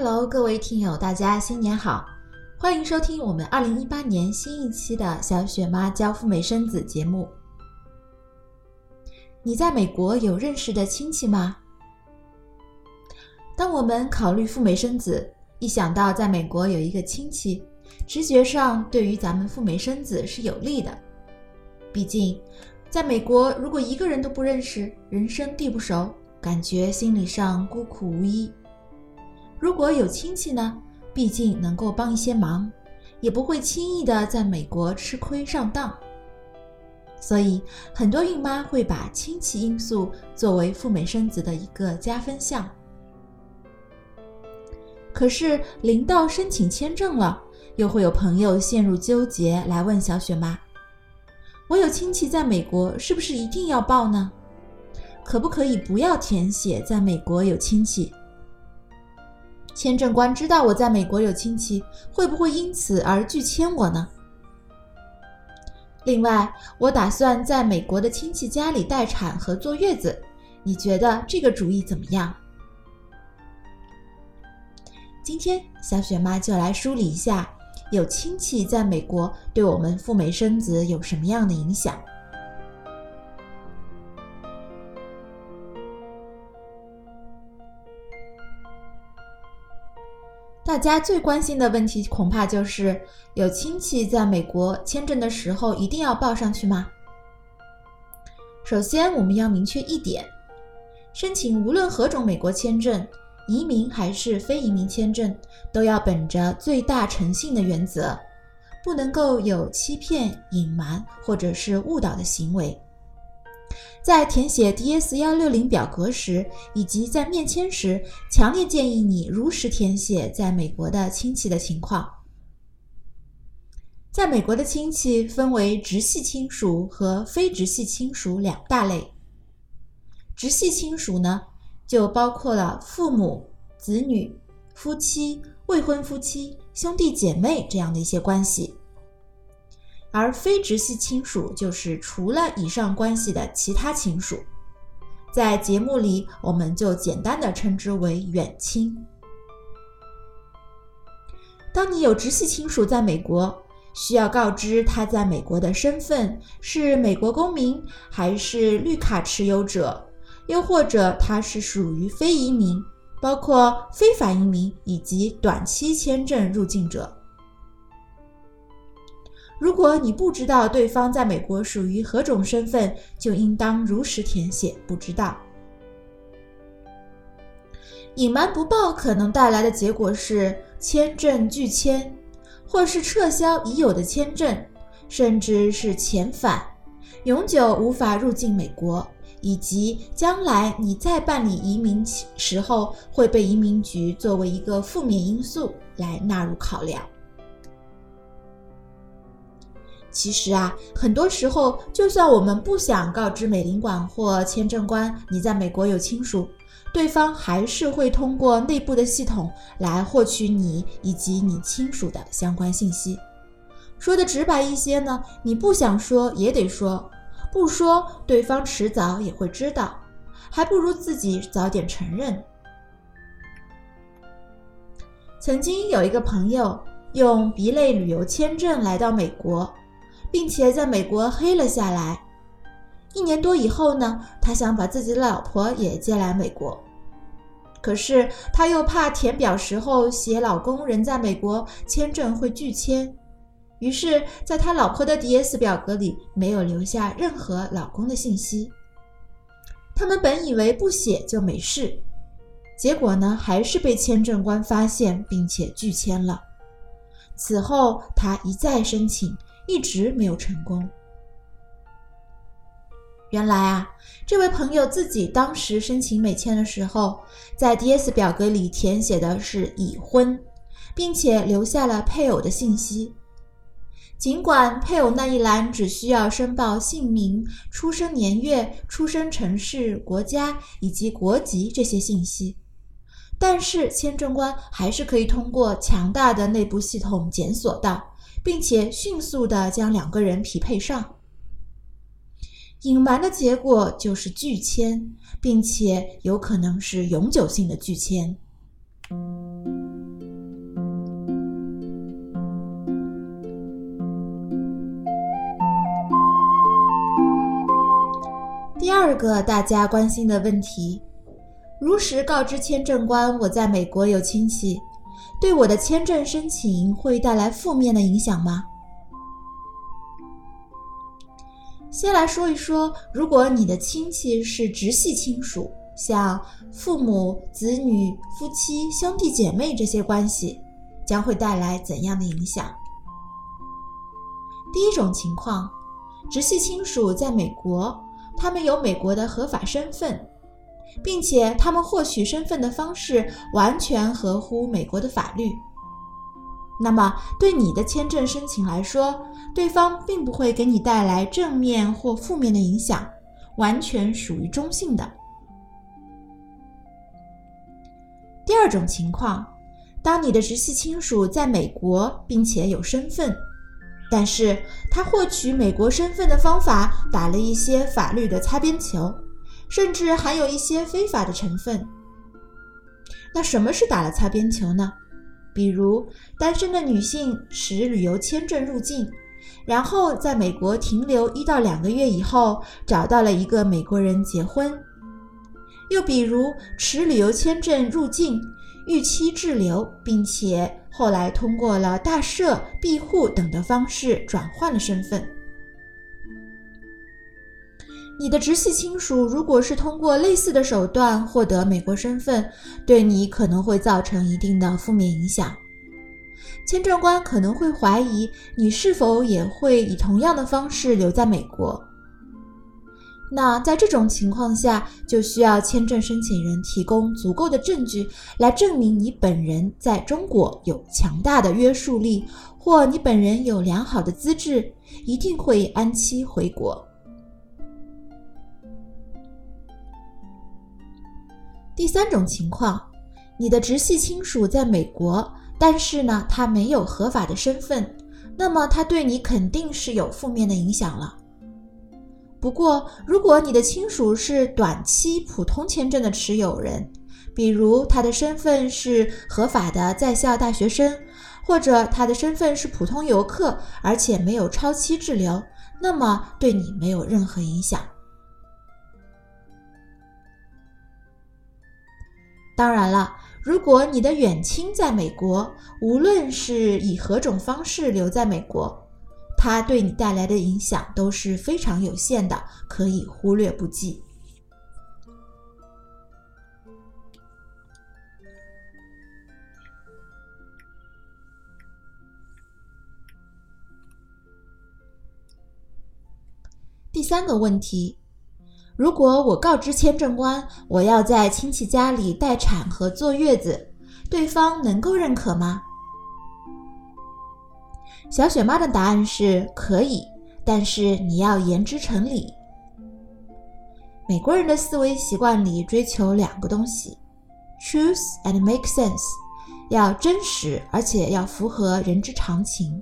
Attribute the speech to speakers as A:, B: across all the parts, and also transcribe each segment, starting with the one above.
A: Hello，各位听友，大家新年好！欢迎收听我们二零一八年新一期的小雪妈教赴美生子节目。你在美国有认识的亲戚吗？当我们考虑赴美生子，一想到在美国有一个亲戚，直觉上对于咱们赴美生子是有利的。毕竟，在美国如果一个人都不认识，人生地不熟，感觉心理上孤苦无依。如果有亲戚呢，毕竟能够帮一些忙，也不会轻易的在美国吃亏上当。所以，很多孕妈会把亲戚因素作为赴美生子的一个加分项。可是，临到申请签证了，又会有朋友陷入纠结，来问小雪妈：“我有亲戚在美国，是不是一定要报呢？可不可以不要填写在美国有亲戚？”签证官知道我在美国有亲戚，会不会因此而拒签我呢？另外，我打算在美国的亲戚家里待产和坐月子，你觉得这个主意怎么样？今天小雪妈就来梳理一下，有亲戚在美国对我们赴美生子有什么样的影响。大家最关心的问题，恐怕就是有亲戚在美国签证的时候一定要报上去吗？首先，我们要明确一点：申请无论何种美国签证，移民还是非移民签证，都要本着最大诚信的原则，不能够有欺骗、隐瞒或者是误导的行为。在填写 DS 幺六零表格时，以及在面签时，强烈建议你如实填写在美国的亲戚的情况。在美国的亲戚分为直系亲属和非直系亲属两大类。直系亲属呢，就包括了父母、子女、夫妻、未婚夫妻、兄弟姐妹这样的一些关系。而非直系亲属就是除了以上关系的其他亲属，在节目里我们就简单的称之为远亲。当你有直系亲属在美国，需要告知他在美国的身份是美国公民还是绿卡持有者，又或者他是属于非移民，包括非法移民以及短期签证入境者。如果你不知道对方在美国属于何种身份，就应当如实填写。不知道，隐瞒不报可能带来的结果是签证拒签，或是撤销已有的签证，甚至是遣返，永久无法入境美国，以及将来你再办理移民时候会被移民局作为一个负面因素来纳入考量。其实啊，很多时候，就算我们不想告知美领馆或签证官你在美国有亲属，对方还是会通过内部的系统来获取你以及你亲属的相关信息。说的直白一些呢，你不想说也得说，不说对方迟早也会知道，还不如自己早点承认。曾经有一个朋友用 B 类旅游签证来到美国。并且在美国黑了下来。一年多以后呢，他想把自己的老婆也接来美国，可是他又怕填表时候写老公人在美国，签证会拒签，于是在他老婆的 DS 表格里没有留下任何老公的信息。他们本以为不写就没事，结果呢，还是被签证官发现并且拒签了。此后他一再申请。一直没有成功。原来啊，这位朋友自己当时申请美签的时候，在 DS 表格里填写的是已婚，并且留下了配偶的信息。尽管配偶那一栏只需要申报姓名、出生年月、出生城市、国家以及国籍这些信息，但是签证官还是可以通过强大的内部系统检索到，并且迅速的将两个人匹配上。隐瞒的结果就是拒签，并且有可能是永久性的拒签。第二个大家关心的问题。如实告知签证官我在美国有亲戚，对我的签证申请会带来负面的影响吗？先来说一说，如果你的亲戚是直系亲属，像父母、子女、夫妻、兄弟姐妹这些关系，将会带来怎样的影响？第一种情况，直系亲属在美国，他们有美国的合法身份，并且他们获取身份的方式完全合乎美国的法律。那么，对你的签证申请来说，对方并不会给你带来正面或负面的影响，完全属于中性的。第二种情况，当你的直系亲属在美国并且有身份，但是他获取美国身份的方法打了一些法律的擦边球，甚至还有一些非法的成分。那什么是打了擦边球呢？比如，单身的女性持旅游签证入境，然后在美国停留一到两个月以后，找到了一个美国人结婚；又比如，持旅游签证入境，逾期滞留，并且后来通过了大赦、庇护等的方式转换了身份。你的直系亲属如果是通过类似的手段获得美国身份，对你可能会造成一定的负面影响。签证官可能会怀疑你是否也会以同样的方式留在美国。那在这种情况下，就需要签证申请人提供足够的证据来证明你本人在中国有强大的约束力，或你本人有良好的资质，一定会安期回国。第三种情况，你的直系亲属在美国，但是呢，他没有合法的身份，那么他对你肯定是有负面的影响了。不过，如果你的亲属是短期普通签证的持有人，比如他的身份是合法的在校大学生，或者他的身份是普通游客，而且没有超期滞留，那么对你没有任何影响。当然了，如果你的远亲在美国，无论是以何种方式留在美国，他对你带来的影响都是非常有限的，可以忽略不计。第三个问题。如果我告知签证官我要在亲戚家里待产和坐月子，对方能够认可吗？小雪妈的答案是可以，但是你要言之成理。美国人的思维习惯里追求两个东西：truth and make sense，要真实，而且要符合人之常情。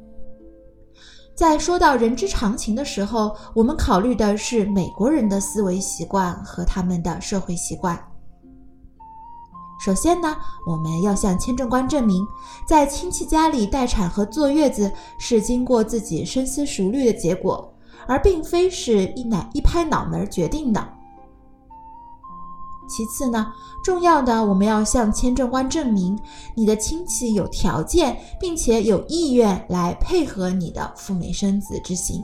A: 在说到人之常情的时候，我们考虑的是美国人的思维习惯和他们的社会习惯。首先呢，我们要向签证官证明，在亲戚家里待产和坐月子是经过自己深思熟虑的结果，而并非是一奶一拍脑门决定的。其次呢，重要的我们要向签证官证明你的亲戚有条件并且有意愿来配合你的赴美生子之行。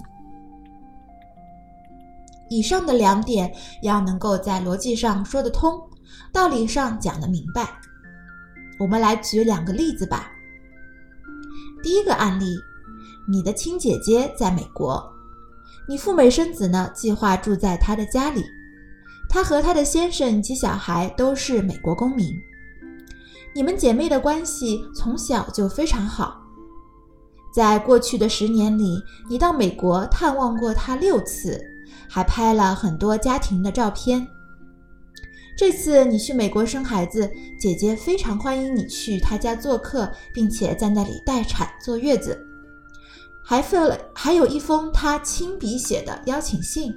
A: 以上的两点要能够在逻辑上说得通，道理上讲得明白。我们来举两个例子吧。第一个案例，你的亲姐姐在美国，你赴美生子呢，计划住在她的家里。她和她的先生及小孩都是美国公民，你们姐妹的关系从小就非常好。在过去的十年里，你到美国探望过她六次，还拍了很多家庭的照片。这次你去美国生孩子，姐姐非常欢迎你去她家做客，并且在那里待产坐月子，还附了还有一封她亲笔写的邀请信。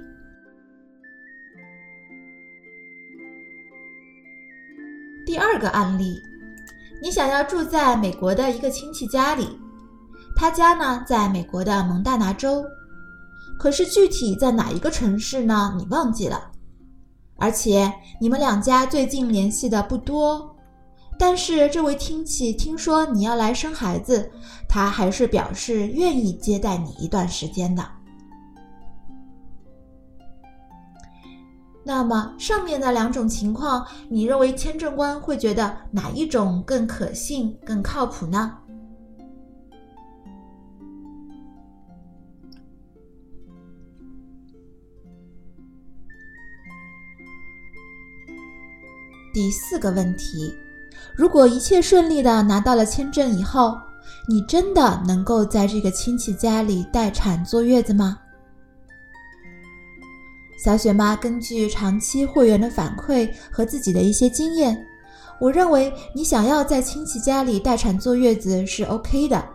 A: 第二个案例，你想要住在美国的一个亲戚家里，他家呢在美国的蒙大拿州，可是具体在哪一个城市呢？你忘记了。而且你们两家最近联系的不多。但是这位亲戚听说你要来生孩子，他还是表示愿意接待你一段时间的。那么上面的两种情况，你认为签证官会觉得哪一种更可信、更靠谱呢？第四个问题：如果一切顺利的拿到了签证以后，你真的能够在这个亲戚家里待产坐月子吗？小雪妈根据长期会员的反馈和自己的一些经验，我认为你想要在亲戚家里待产坐月子是 OK 的，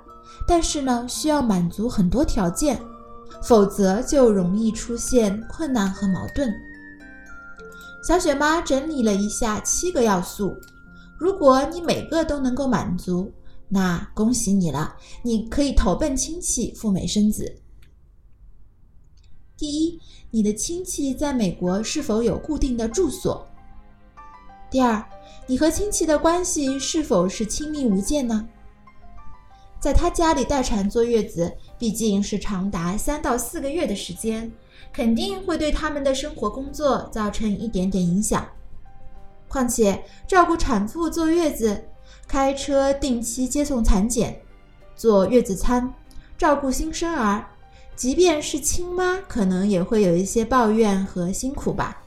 A: 但是呢，需要满足很多条件，否则就容易出现困难和矛盾。小雪妈整理了一下七个要素，如果你每个都能够满足，那恭喜你了，你可以投奔亲戚赴美生子。第一，你的亲戚在美国是否有固定的住所？第二，你和亲戚的关系是否是亲密无间呢？在他家里待产坐月子，毕竟是长达三到四个月的时间。肯定会对他们的生活工作造成一点点影响。况且，照顾产妇坐月子、开车定期接送产检、做月子餐、照顾新生儿，即便是亲妈，可能也会有一些抱怨和辛苦吧。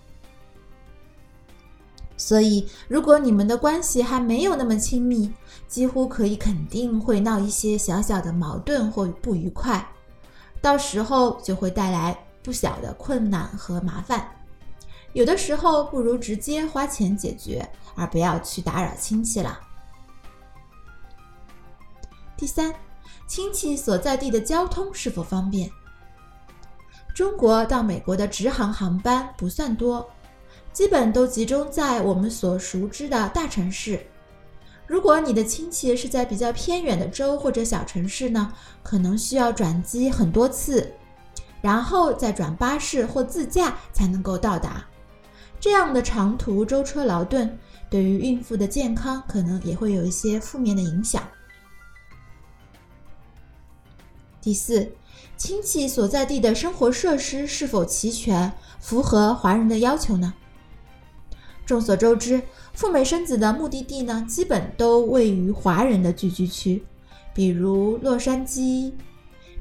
A: 所以，如果你们的关系还没有那么亲密，几乎可以肯定会闹一些小小的矛盾或不愉快，到时候就会带来。不小的困难和麻烦，有的时候不如直接花钱解决，而不要去打扰亲戚了。第三，亲戚所在地的交通是否方便？中国到美国的直航航班不算多，基本都集中在我们所熟知的大城市。如果你的亲戚是在比较偏远的州或者小城市呢，可能需要转机很多次。然后再转巴士或自驾才能够到达，这样的长途舟车劳顿，对于孕妇的健康可能也会有一些负面的影响。第四，亲戚所在地的生活设施是否齐全，符合华人的要求呢？众所周知，赴美生子的目的地呢，基本都位于华人的聚居区，比如洛杉矶。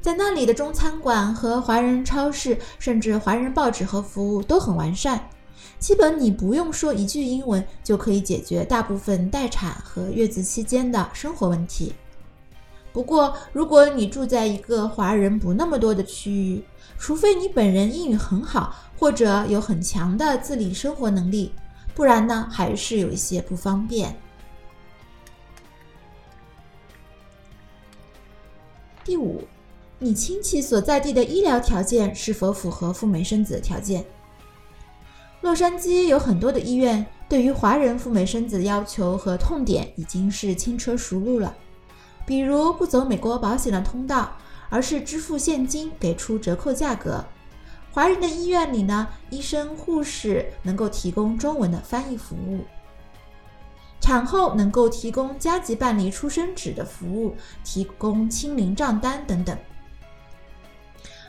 A: 在那里的中餐馆和华人超市，甚至华人报纸和服务都很完善，基本你不用说一句英文就可以解决大部分待产和月子期间的生活问题。不过，如果你住在一个华人不那么多的区域，除非你本人英语很好，或者有很强的自理生活能力，不然呢，还是有一些不方便。第五。你亲戚所在地的医疗条件是否符合赴美生子的条件？洛杉矶有很多的医院对于华人赴美生子的要求和痛点已经是轻车熟路了，比如不走美国保险的通道，而是支付现金给出折扣价格。华人的医院里呢，医生护士能够提供中文的翻译服务，产后能够提供加急办理出生纸的服务，提供清零账单等等。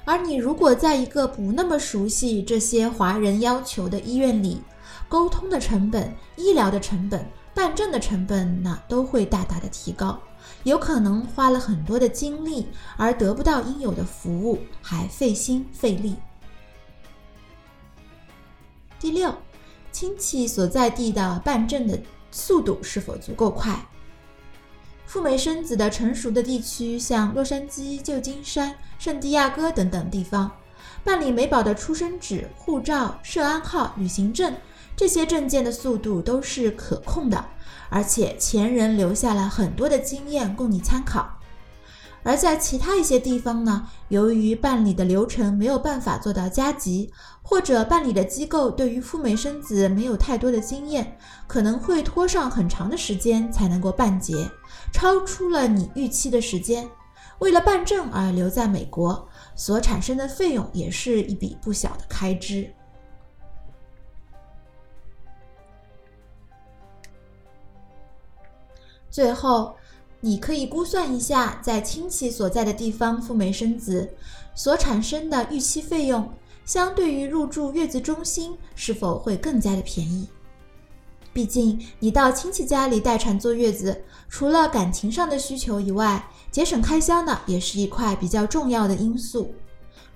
A: 而你如果在一个不那么熟悉这些华人要求的医院里，沟通的成本、医疗的成本、办证的成本，那都会大大的提高，有可能花了很多的精力而得不到应有的服务，还费心费力。第六，亲戚所在地的办证的速度是否足够快？赴美生子的成熟的地区，像洛杉矶、旧金山、圣地亚哥等等地方，办理美宝的出生纸、护照、涉安号、旅行证这些证件的速度都是可控的，而且前人留下了很多的经验供你参考。而在其他一些地方呢，由于办理的流程没有办法做到加急，或者办理的机构对于赴美生子没有太多的经验，可能会拖上很长的时间才能够办结，超出了你预期的时间。为了办证而留在美国，所产生的费用也是一笔不小的开支。最后，你可以估算一下，在亲戚所在的地方赴美生子所产生的预期费用，相对于入住月子中心是否会更加的便宜。毕竟，你到亲戚家里待产坐月子，除了感情上的需求以外，节省开销呢，也是一块比较重要的因素。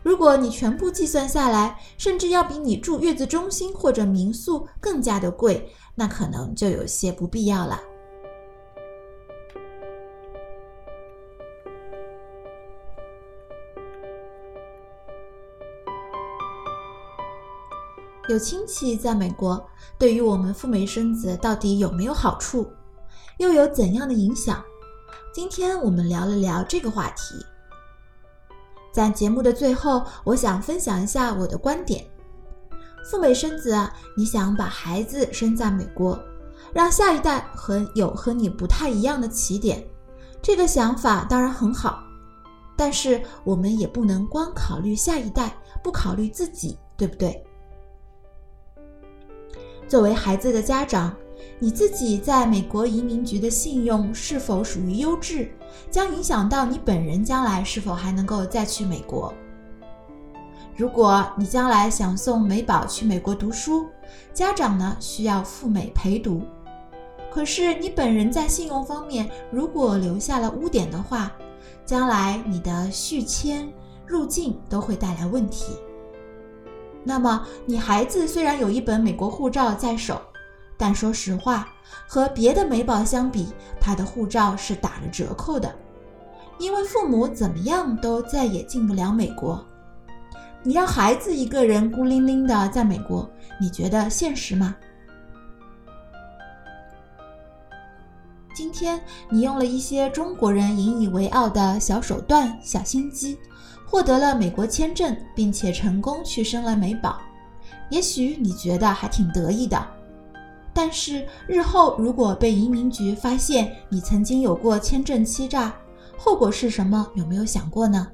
A: 如果你全部计算下来，甚至要比你住月子中心或者民宿更加的贵，那可能就有些不必要了。有亲戚在美国，对于我们赴美生子到底有没有好处，又有怎样的影响？今天我们聊了聊这个话题。在节目的最后，我想分享一下我的观点：赴美生子，你想把孩子生在美国，让下一代和有和你不太一样的起点，这个想法当然很好。但是我们也不能光考虑下一代，不考虑自己，对不对？作为孩子的家长，你自己在美国移民局的信用是否属于优质，将影响到你本人将来是否还能够再去美国。如果你将来想送美宝去美国读书，家长呢需要赴美陪读，可是你本人在信用方面如果留下了污点的话，将来你的续签、入境都会带来问题。那么，你孩子虽然有一本美国护照在手，但说实话，和别的美宝相比，他的护照是打了折扣的，因为父母怎么样都再也进不了美国。你让孩子一个人孤零零的在美国，你觉得现实吗？今天你用了一些中国人引以为傲的小手段、小心机。获得了美国签证，并且成功去生了美宝，也许你觉得还挺得意的。但是日后如果被移民局发现你曾经有过签证欺诈，后果是什么？有没有想过呢？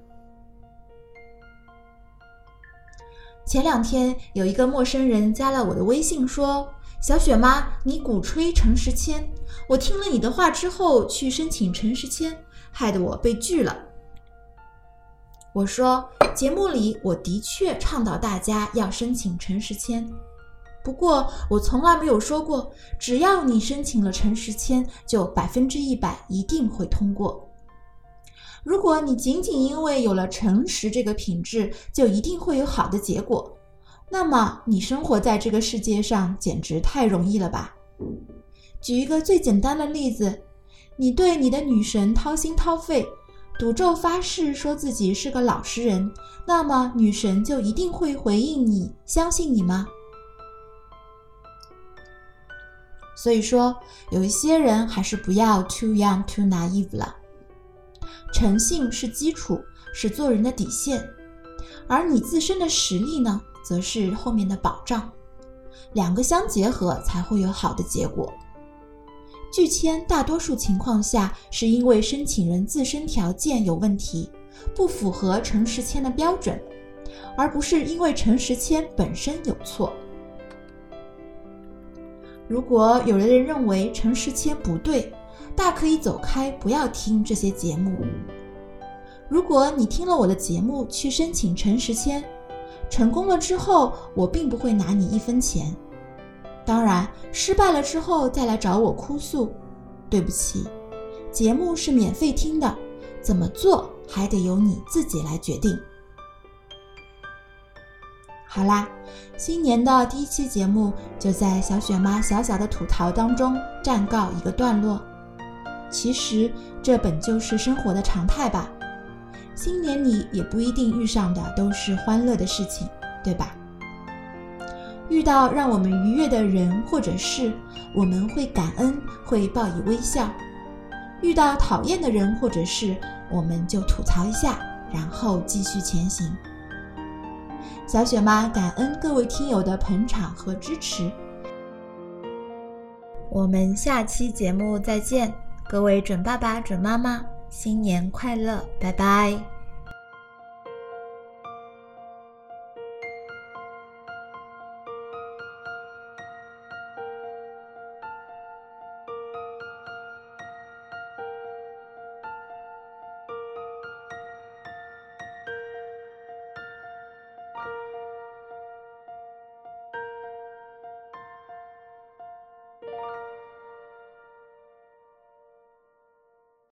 A: 前两天有一个陌生人加了我的微信，说：“小雪妈，你鼓吹陈时迁，我听了你的话之后去申请陈时迁，害得我被拒了。”我说，节目里我的确倡导大家要申请陈时迁，不过我从来没有说过，只要你申请了陈时迁，就百分之一百一定会通过。如果你仅仅因为有了诚实这个品质，就一定会有好的结果，那么你生活在这个世界上简直太容易了吧？举一个最简单的例子，你对你的女神掏心掏肺。赌咒发誓说自己是个老实人，那么女神就一定会回应你，相信你吗？所以说，有一些人还是不要 too young too naive 了。诚信是基础，是做人的底线，而你自身的实力呢，则是后面的保障。两个相结合，才会有好的结果。拒签大多数情况下是因为申请人自身条件有问题，不符合陈时迁的标准，而不是因为陈时迁本身有错。如果有的人认为陈时迁不对，大可以走开，不要听这些节目。如果你听了我的节目去申请陈时迁，成功了之后，我并不会拿你一分钱。当然，失败了之后再来找我哭诉，对不起，节目是免费听的，怎么做还得由你自己来决定。好啦，新年的第一期节目就在小雪妈小小的吐槽当中暂告一个段落。其实这本就是生活的常态吧，新年里也不一定遇上的都是欢乐的事情，对吧？遇到让我们愉悦的人或者事，我们会感恩，会报以微笑；遇到讨厌的人或者事，我们就吐槽一下，然后继续前行。小雪妈感恩各位听友的捧场和支持，我们下期节目再见，各位准爸爸、准妈妈，新年快乐，拜拜。